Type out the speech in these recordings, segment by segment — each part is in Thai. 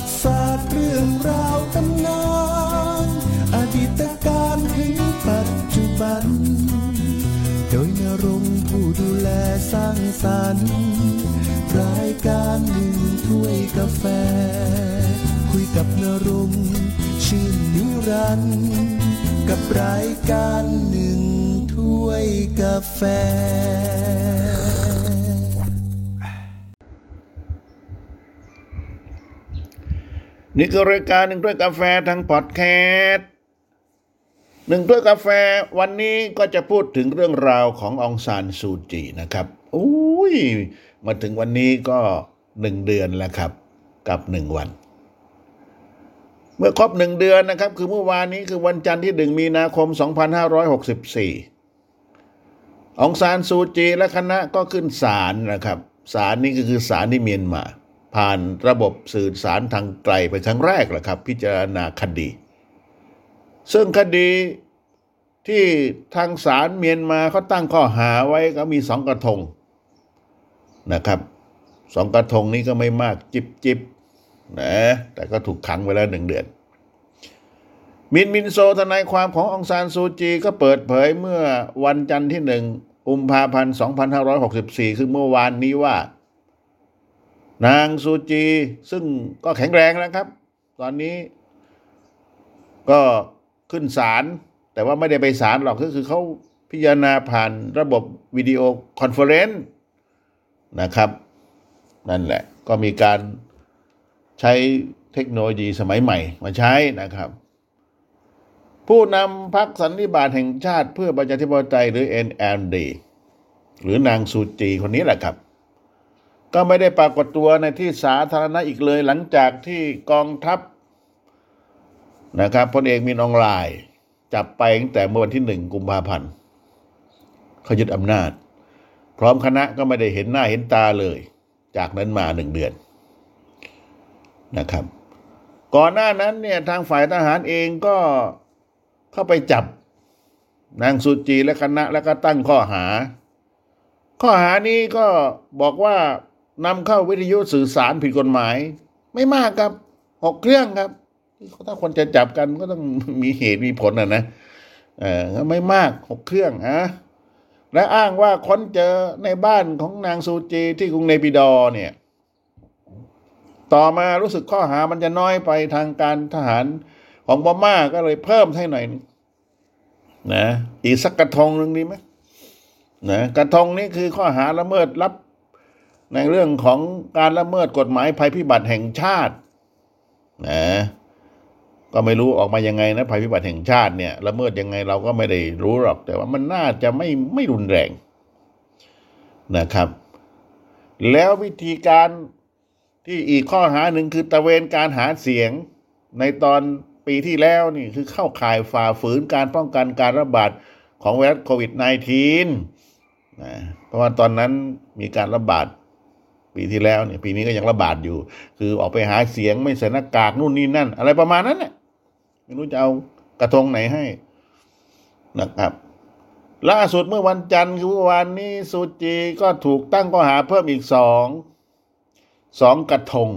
ติศาสตร์เรื่องราวตำนานอดีตการถึงปัจจุบัน โดยนรงผู้ดูแลสร้างสรรค์รายการหนึ่งถ้วยกาแฟ คุยกับนรงชื่นนิรันด์กับรายการหนึ่งถ้วยกาแฟ นี่คือรายการหนึ่งด้วยกาแฟทางพอดแคสต์หนึ่งด้วยกาแฟวันนี้ก็จะพูดถึงเรื่องราวขององซานซูจีนะครับอุ้ยมาถึงวันนี้ก็หนึ่งเดือนแล้วครับ กับหนึ่งวัน เมื่อครบหนึ่งเดือนนะครับ คือเมื่อวานนี้คือวันจันทร์ที่หนึ่งมีนาคม 2564องซานซูจีและคณะก็ขึ้นศาลนะครับศาลนี้ก็คือศาลที่เมียนมา ผ่านระบบสื่อสารทางไกลไปครั้งแรกแหละครับ พิจารณาคดี ซึ่งคดีที่ทางศาลเมียนมาเขาตั้งข้อหาไว้ก็มีสองกระทงนะครับสองกระทงนี้ก็ไม่มากจิบจิบนะแต่ก็ถูกขังไว้แล้วหนึ่งเดือน มินมินโซทนายความขององซานซูจีก็เปิดเผยเมื่อวันจันทร์ที่หนึ่งกุมภาพันธ์ 2564 คือเมื่อวานนี้ว่า นางซูจีซึ่งก็แข็งแรงแล้วครับ ตอนนี้ก็ขึ้นศาลแต่ว่าไม่ได้ไปศาลหรอกก็คือเขาพิจารณาผ่านระบบ video conference นะครับ นั่นแหละก็มีการใช้เทคโนโลยีสมัยใหม่มาใช้นะครับ ผู้นำพรรคสันนิบาตแห่งชาติเพื่อประชาธิปไตยหรือ NLD หรือนางซูจีคนนี้แหละครับ ก็ไม่ได้ปรากฏตัวในที่สาธารณะอีกเลยหลังจากที่กองทัพนะครับพลเอกมินอองไลน์จับไปตั้งแต่เมื่อวันที่หนึ่งกุมภาพันธ์เขายึดอำนาจ พร้อมคณะก็ไม่ได้เห็นหน้าเห็นตาเลย จากนั้นมาหนึ่งเดือนนะครับ ก่อนหน้านั้นเนี่ยทางฝ่ายทหารเองก็เข้าไปจับนางสุจีและคณะแล้วก็ตั้งข้อหา ข้อหานี้ก็บอกว่า นำเข้าวิทยุสื่อสารผิดกฎหมาย ไม่มากครับหกเครื่องครับถ้าคนจะจับกันก็ต้องมีเหตุมีผลอะนะเออไม่มากหกเครื่องฮะและอ้างว่าค้นเจอในบ้านของนางซูจีที่กรุงเนปิดอเนี่ย ต่อมารู้สึกข้อหามันจะน้อยไปทางการทหารของบม่าก็เลยเพิ่มให้หน่อยนึงนะอีกสักกระทงหนึ่งดีไหมนะกระทงนี้คือข้อหาละเมิดรับ ในเรื่องของการละเมิดกฎหมายภัยพิบัติแห่งชาตินะก็ไม่รู้ออกมายังไงนะภัยพิบัติแห่งชาติเนี่ยละเมิดยังไงเราก็ไม่ได้รู้หรอก แต่ว่ามันน่าจะไม่ไม่รุนแรงนะครับ แล้ววิธีการที่อีกข้อหาหนึ่งคือตะเวนการหาเสียงในตอนปีที่แล้วนี่คือเข้าข่ายฝ่าฝืนการป้องกันการระบาดของไวรัสโควิด -19 นะเพราะว่าตอนนั้นมีการระบาด ปีที่แล้วเนี่ยปีนี้ก็ยังระบาดอยู่ คือออกไปหาเสียงไม่ใส่หน้ากากนู่นนี่นั่น อะไรประมาณนั้นเนี่ยไม่รู้จะเอากระทงไหนให้นะครับล่าสุดเมื่อวันจันทร์คือวานนี้ซูจีก็ถูกตั้งข้อหาเพิ่มอีกสองสองกระทง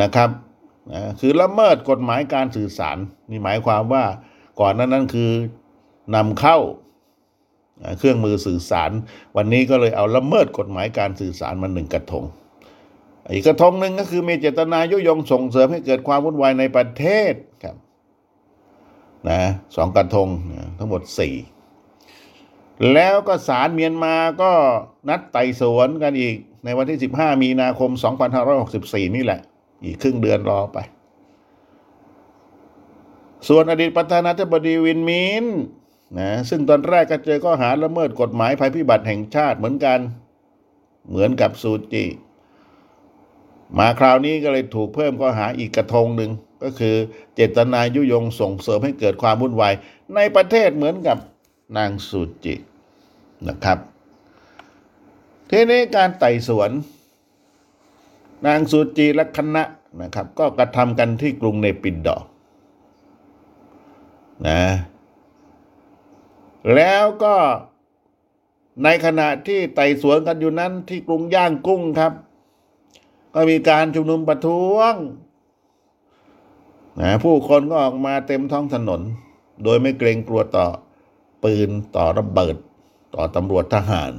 นะครับนะคือละเมิดกฎหมายการสื่อสารนี่หมายความว่าก่อนนั้นนั้นคือนำเข้า เครื่องมือสื่อสาร วันนี้ก็เลยเอาละเมิดกฎหมายการสื่อสารมาหนึ่งกระทง อีกกระทงหนึ่งก็คือมีเจตนายุยงส่งเสริมให้เกิดความวุ่นวายในประเทศครับนะสองกระทงทั้งหมดสี่แล้วก็ศาลเมียนมาก็นัดไต่สวนกันอีก ในวันที่ 15 มีนาคม 2564 นี่แหละ อีกครึ่งเดือนรอไป ส่วนอดีตประธานาธิบดีวินมิน นะซึ่งตอนแรกก็เจอข้อหาละเมิดกฎหมายภัยพิบัติแห่งชาติเหมือนกัน เหมือนกับซูจีมาคราวนี้ก็เลยถูกเพิ่มข้อหาอีกกระทงหนึ่งก็คือเจตนายุยงส่งเสริมให้เกิดความวุ่นวายในประเทศเหมือนกับนางซูจินะครับทีนี้การไต่สวน นางซูจีและคณะนะครับ ก็กระทำกันที่กรุงเนปิดอนะ แล้วก็ในขณะที่ไต่สวนกันอยู่นั้นที่กรุงย่างกุ้งครับ ก็มีการชุมนุมประท้วงนะผู้คนก็ออกมาเต็มท้องถนน โดยไม่เกรงกลัวต่อปืนต่อระเบิด ต่อตำรวจทหาร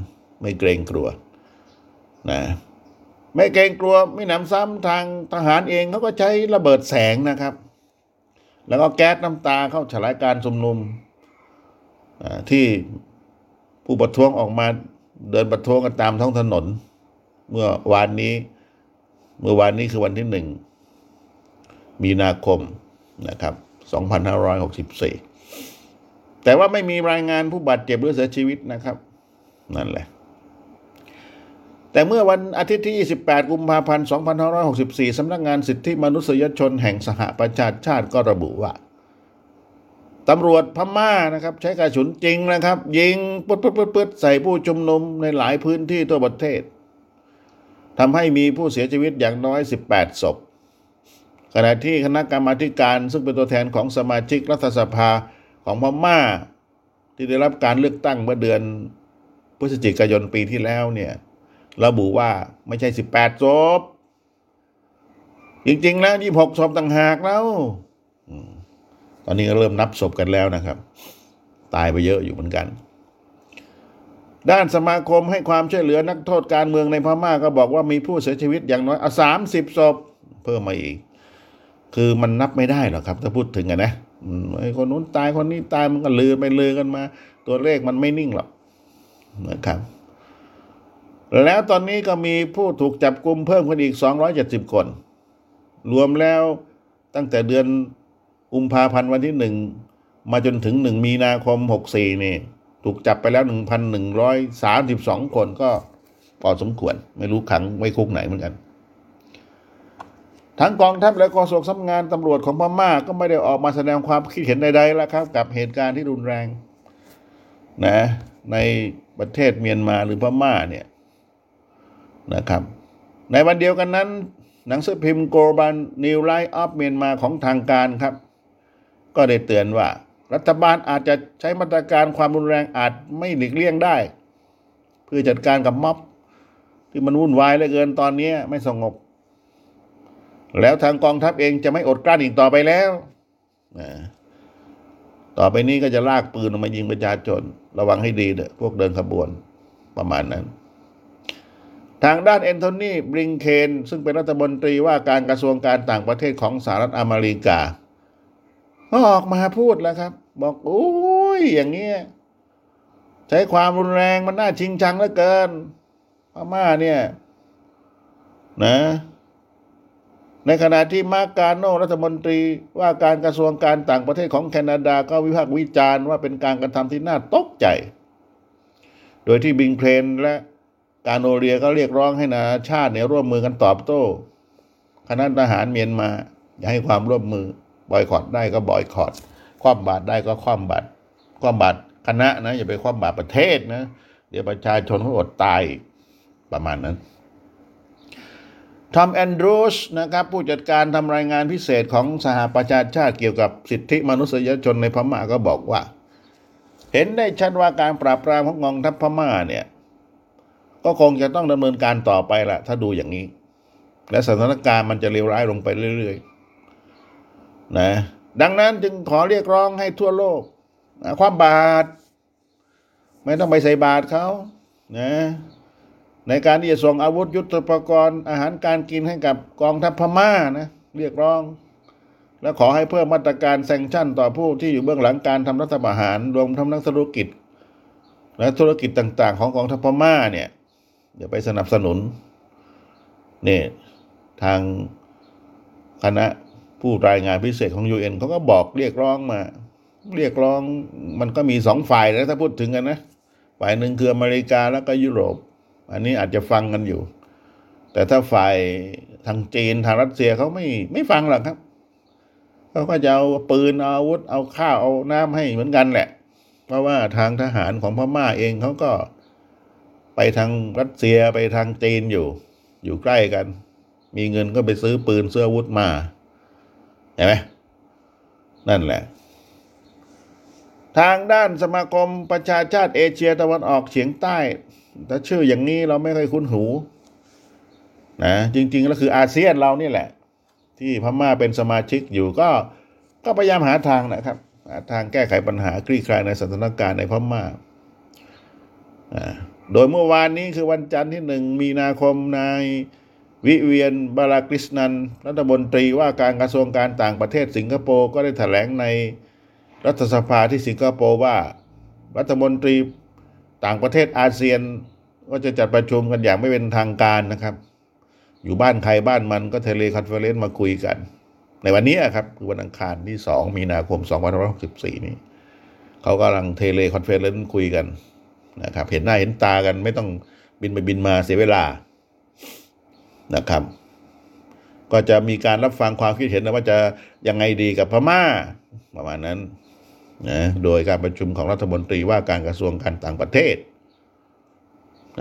ไม่เกรงกลัวนะไม่เกรงกลัวไม่หนำซ้ำทางทหารเองเขาก็ใช้ระเบิดแสงนะครับ แล้วก็แก๊สน้ำตาเข้าฉลายการชุมนุม ที่ผู้ประท้วงออกมาเดินประท้วงกันตามท้องถนน เมื่อวานนี้ เมื่อวานนี้คือวันที่หนึ่งมีนาคมนะครับ 2564 แต่ว่าไม่มีรายงานผู้บาดเจ็บหรือเสียชีวิตนะครับ นั่นแหละ แต่เมื่อวันอาทิตย์ที่ 28 กุมภาพันธ์ 2564 สำนักงานสิทธิมนุษยชนแห่งสหประชาชาติก็ระบุว่า ตำรวจพม่านะครับ ใช้กระสุนจริงนะครับ ยิงปืดปืดปืดปืดใส่ผู้ชุมนุมในหลายพื้นที่ทั่วประเทศทำให้มีผู้เสียชีวิตอย่างน้อย 18 ศพ ขณะที่คณะกรรมาการซึ่งเป็นตัวแทนของสมาชิกรัฐสภาของพม่า ที่ได้รับการเลือกตั้งเมื่อเดือนพฤศจิกายนปีที่แล้วเนี่ยระบุว่าไม่ใช่ 18 ศพ จริงๆ แล้ว 26 ศพต่างหากแล้ว ตอนนี้ก็เริ่มนับศพกันแล้วนะครับ ตายไปเยอะอยู่เหมือนกัน ด้านสมาคมให้ความช่วยเหลือนักโทษการเมืองในพม่าก็บอกว่ามีผู้เสียชีวิตอย่างน้อยสามสิบศพเพิ่มมาอีก คือมันนับไม่ได้หรอกครับ ถ้าพูดถึงอะนะไอ้คนนู้นตายคนนี้ตายมันก็ลือไปลือกันมา ตัวเลขมันไม่นิ่งหรอกนะครับแล้วตอนนี้ก็มีผู้ถูกจับกลุ่มเพิ่มขึ้นอีกสองร้อยเจ็ดสิบคน รวมแล้วตั้งแต่เดือน กุมภาพันธ์วันที่หนึ่งมาจนถึงหนึ่งมีนาคมหกสี่นี่ ถูกจับไปแล้วหนึ่งพันหนึ่งร้อยสามสิบสองคนก็พอสมควร ไม่รู้ขังไว้คุกไหนเหมือนกัน ทั้งกองทัพและกองสกสำงานตำรวจของพม่าก็ไม่ได้ออกมาแสดงความคิดเห็นใดๆแล้วครับ กับเหตุการณ์ที่รุนแรงนะในประเทศเมียนมาหรือพม่าเนี่ยนะครับ ในวันเดียวกันนั้น หนังสือพิมพ์โกลบานนิวไลท์ออฟเมียนมาของทางการครับ ก็ได้เตือนว่า รัฐบาลอาจจะใช้มาตรการความรุนแรงอาจไม่หลีกเลี่ยงได้ เพื่อจัดการกับม็อบที่มันวุ่นวายเหลือเกินตอนนี้ไม่สงบ แล้วทางกองทัพเองจะไม่อดกลั้นอีกต่อไปแล้วต่อไปนี้ก็จะลากปืนออกมายิงประชาชน ระวังให้ดีเถอพวกเดินขบวนประมาณนั้น ทางด้านเอนโทนีบริงเคน ซึ่งเป็นรัฐมนตรีว่าการกระทรวงการต่างประเทศของสหรัฐอเมริกา ก็ออกมาพูดแล้วครับ บอกโอ้ยอย่างเงี้ยใช้ความรุนแรงมันน่าชิงชังเหลือเกินพม่าเนี่ย นะ ในขณะที่มาร์กาโนรัฐมนตรีว่าการกระทรวงการต่างประเทศของแคนาดาก็วิพากษ์วิจารณ์ว่าเป็นการกระทำที่น่าตกใจ โดยที่บลิงเคนและกาโอเรียก็เรียกร้องให้นานาชาติเนี่ยร่วมมือกันตอบโต้ คณะทหารเมียนมา อย่าให้ความร่วมมือ บอยคอรดได้ก็บอยคอรดคว่ำบาตรได้ก็คว่ำบาตรคว่ำบาตรคณะนะอย่าไปคว่ำบาตรประเทศนะเดี๋ยวประชาชนเขาอดตายประมาณนั้นทอมแอนดรูสนะครับผู้จัดการทำรายงานพิเศษของสหประชาชาติเกี่ยวกับสิทธิมนุษยชนในพม่าก็บอกว่า เห็นได้ชัดว่าการปราบปรามของกองทัพพม่าเนี่ย ก็คงจะต้องดำเนินการต่อไปละถ้าดูอย่างนี้ และสถานการณ์มันจะเลวร้ายลงไปเรื่อย ๆ นะดังนั้นจึงขอเรียกร้องให้ทั่วโลกนะความบาตรไม่ต้องไปใส่บาตรเขานะในการที่จะส่งอาวุธยุทโธปกรณ์อาหารการกินให้กับกองทัพพม่านะเรียกร้อง และขอให้เพิ่มมาตรการแซงชั่นต่อผู้ที่อยู่เบื้องหลังการทำรัฐประหารรวมทั้งนักธุรกิจ และธุรกิจต่าง ๆ ของกองทัพพม่าเนี่ยอย่าไปสนับสนุนนี่ทางคณะ ผู้รายงานพิเศษของ UN เขาก็บอกเรียกร้องมา เรียกร้องมันก็มีสองฝ่ายนะถ้าพูดถึงกันนะฝ่ายหนึ่งคืออเมริกาแล้วก็ยุโรป อันนี้อาจจะฟังกันอยู่ แต่ถ้าฝ่ายทางจีนทางรัสเซียเขาไม่ไม่ฟังหรอกครับเขาก็จะเอาปืนเอาอาวุธเอาข้าวเอาน้ำให้เหมือนกันแหละ เพราะว่าทางทหารของพม่าเองเขาก็ไปทางรัสเซียไปทางจีนอยู่ อยู่ใกล้กัน มีเงินก็ไปซื้อปืนเสื้ออาวุธมา เห็นไหมนั่นแหละ ทางด้านสมาคมประชาชาติเอเชียตะวันออกเฉียงใต้แต่ชื่ออย่างนี้เราไม่เคยคุ้นหูนะจริง ๆ แล้วคืออาเซียนเรานี่แหละ ที่พม่าเป็นสมาชิกอยู่ก็ก็พยายามหาทางนะครับหาทางแก้ไขปัญหาคลี่คลายในสถานการณ์ในพม่าโดยเมื่อวานนี้คือวันจันทร์ที่หนึ่งมีนาคมนาย วิเวียนบาลากริสนันรัฐมนตรีว่าการกระทรวงการต่างประเทศสิงคโปร์ก็ได้แถลงในรัฐสภาที่สิงคโปร์ว่ารัฐมนตรีต่างประเทศอาเซียนก็จะจัดประชุมกันอย่างไม่เป็นทางการนะครับ อยู่บ้านใครบ้านมันก็ teleconference มาคุยกัน ในวันนี้ครับคือวันอังคารที่สองมีนาคม 2564 นี้เขากำลัง teleconference คุยกันนะครับ เห็นหน้าเห็นตากันไม่ต้องบินไปบินมาเสียเวลา นะครับ ก็จะมีการรับฟังความคิดเห็นนะว่าจะยังไงดีกับพม่าประมาณนั้นนะโดยการประชุมของรัฐมนตรีว่าการกระทรวงการต่างประเทศ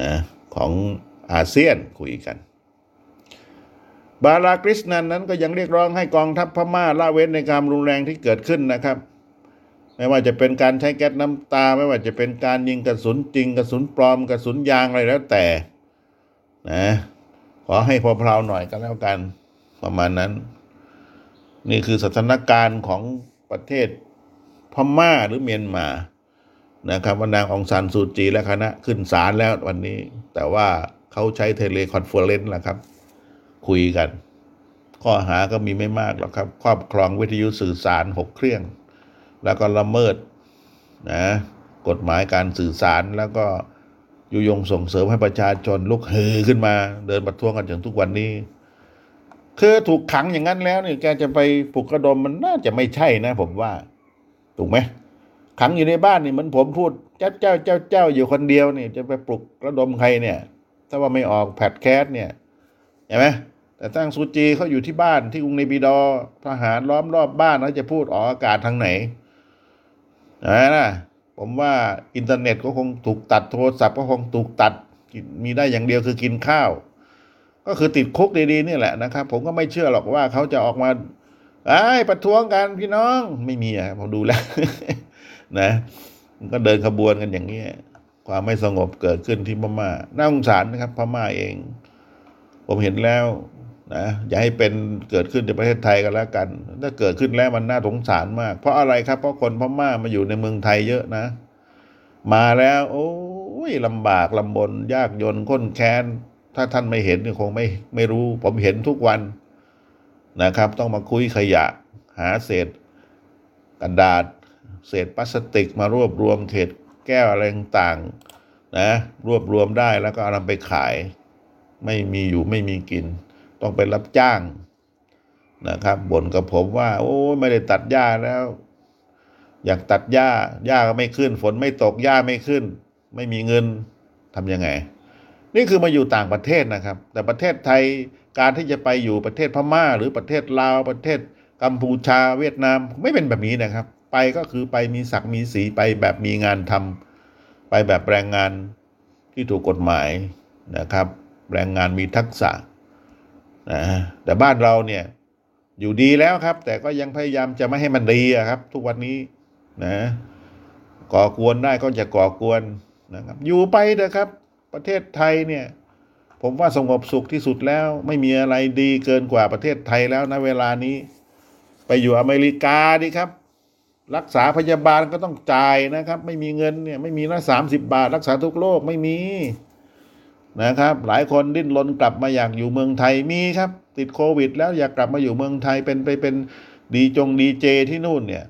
นะของอาเซียนคุยกัน บาลากริสนันนั้นก็ยังเรียกร้องให้กองทัพพม่าละเว้นในการรุนแรงที่เกิดขึ้นนะครับ ไม่ว่าจะเป็นการใช้แก๊สน้ำตา ไม่ว่าจะเป็นการยิงกระสุนจริงกระสุนปลอมกระสุนยางอะไรแล้วแต่นะ ขอให้พอเพลาหน่อยก็แล้วกันประมาณนั้น นี่คือสถานการณ์ของประเทศพม่าหรือเมียนมานะครับว่านางองซานซูจีและคณะขึ้นศาลแล้ววันนี้ แต่ว่าเขาใช้ teleconference แหละครับ คุยกัน ข้อหาก็มีไม่มากหรอกครับ ครอบครองวิทยุสื่อสารหกเครื่อง แล้วก็ละเมิดนะกฎหมายการสื่อสารแล้วก็ ยุยงส่งเสริมให้ประชาชนลุกฮือขึ้นมา เดินประท้วงกันถึงทุกวันนี้ คือถูกขังอย่างนั้นแล้วเนี่ยแกจะไปปลุกกระดมมันน่าจะไม่ใช่นะ ผมว่า ถูกไหมขังอยู่ในบ้านนี่เหมือนผมพูด เจ้าเจ้าเจ้าเจ้าอยู่คนเดียวนี่จะไปปลุกกระดมใครเนี่ย ถ้าว่าไม่ออกแพดแคสเนี่ยเห็นไหมแต่ตั้งซูจีเขาอยู่ที่บ้านที่กรุงเนปิดอทหารล้อมรอบบ้านแล้วจะพูดออกอากาศทางไหนนะนะ ผมว่าอินเทอร์เน็ตก็คงถูกตัดโทรศัพท์ก็คงถูกตัดมีได้อย่างเดียวคือกินข้าว ก็คือติดคุกดีๆนี่แหละนะครับ ผมก็ไม่เชื่อหรอกว่าเขาจะออกมาไอ้ประท้วงกันพี่น้องไม่มีอะผมดูแล้วนะก็เดินขบวนกันอย่างนี้ความไม่สงบเกิดขึ้นที่พม่าน่าสงสารนะครับพม่าเอง ผมเห็นแล้ว นะอย่าให้เป็นเกิดขึ้นในประเทศไทยกันแล้วกัน ถ้าเกิดขึ้นแล้วมันน่าสงสารมาก เพราะอะไรครับ เพราะคนพม่ามาอยู่ในเมืองไทยเยอะนะ มาแล้ว โอ้ยลำบากลำบน ยากยนข้นแค้น ถ้าท่านไม่เห็นคงไม่ไม่รู้ ผมเห็นทุกวันนะครับ ต้องมาคุยขยะ หาเศษกระดาษ เศษพลาสติกมารวบรวมเศษแก้วอะไรต่างนะรวบรวมได้แล้วก็เอานำไปขาย ไม่มีอยู่ไม่มีกิน ต้องไปรับจ้างนะครับบ่นกับผมว่า โอ้ไม่ได้ตัดหญ้าแล้ว อยากตัดหญ้าหญ้าก็ไม่ขึ้น ฝนไม่ตกหญ้าไม่ขึ้น ไม่มีเงินทำยังไง นี่คือมาอยู่ต่างประเทศนะครับ แต่ประเทศไทยการที่จะไปอยู่ประเทศพม่า หรือประเทศลาวประเทศกัมพูชาเวียดนามไม่เป็นแบบนี้นะครับ ไปก็คือไปมีศักดิ์มีสีไปแบบมีงานทำไปแบบแรงงานที่ถูกกฎหมายนะครับ แรงงานมีทักษะ นะแต่บ้านเราเนี่ย อยู่ดีแล้วครับ แต่ก็ยังพยายามจะไม่ให้มันดีครับ ทุกวันนี้นะ ก่อกวนได้ก็จะก่อกวนนะครับ อยู่ไปเถอะครับ ประเทศไทยเนี่ย ผมว่าสงบสุขที่สุดแล้ว ไม่มีอะไรดีเกินกว่าประเทศไทยแล้วนะเวลานี้ ไปอยู่อเมริกาดีครับ รักษาพยาบาลก็ต้องจ่ายนะครับ ไม่มีเงินเนี่ย ไม่มีละสามสิบบาท รักษาทุกโรคไม่มี นะครับ หลายคนดิ้นรนกลับมาอยากอยู่เมืองไทยมีครับ ติดโควิด แล้วอยากกลับมาอยู่เมืองไทยเป็นไปเป็นดีจงดีเจที่นู่นเนี่ย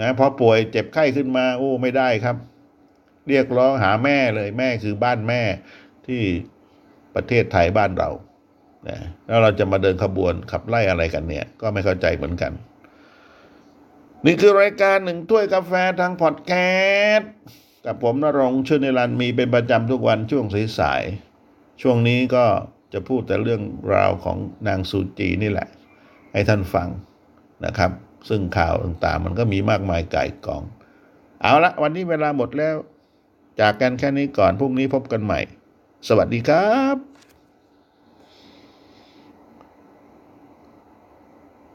นะพอป่วยเจ็บไข้ขึ้นมา โอ้ไม่ได้ครับ เรียกร้องหาแม่เลยแม่คือบ้านแม่ที่ประเทศไทยบ้านเรานะแล้วเราจะมาเดินขบวนขับไล่อะไรกันเนี่ย ก็ไม่เข้าใจเหมือนกัน นี่คือรายการหนึ่งถ้วยกาแฟทางพอดแคสต์กับผมนรงชื่อในรันมีเป็นประจำทุกวันช่วงสาย ช่วงนี้ก็จะพูดแต่เรื่องราวของนางซูจีนี่แหละ ให้ท่านฟังนะครับ ซึ่งข่าวต่างๆ มันก็มีมากมายไก่กอง เอาละวันนี้เวลาหมดแล้ว จากกันแค่นี้ก่อนพรุ่งนี้พบกันใหม่ สวัสดีครับ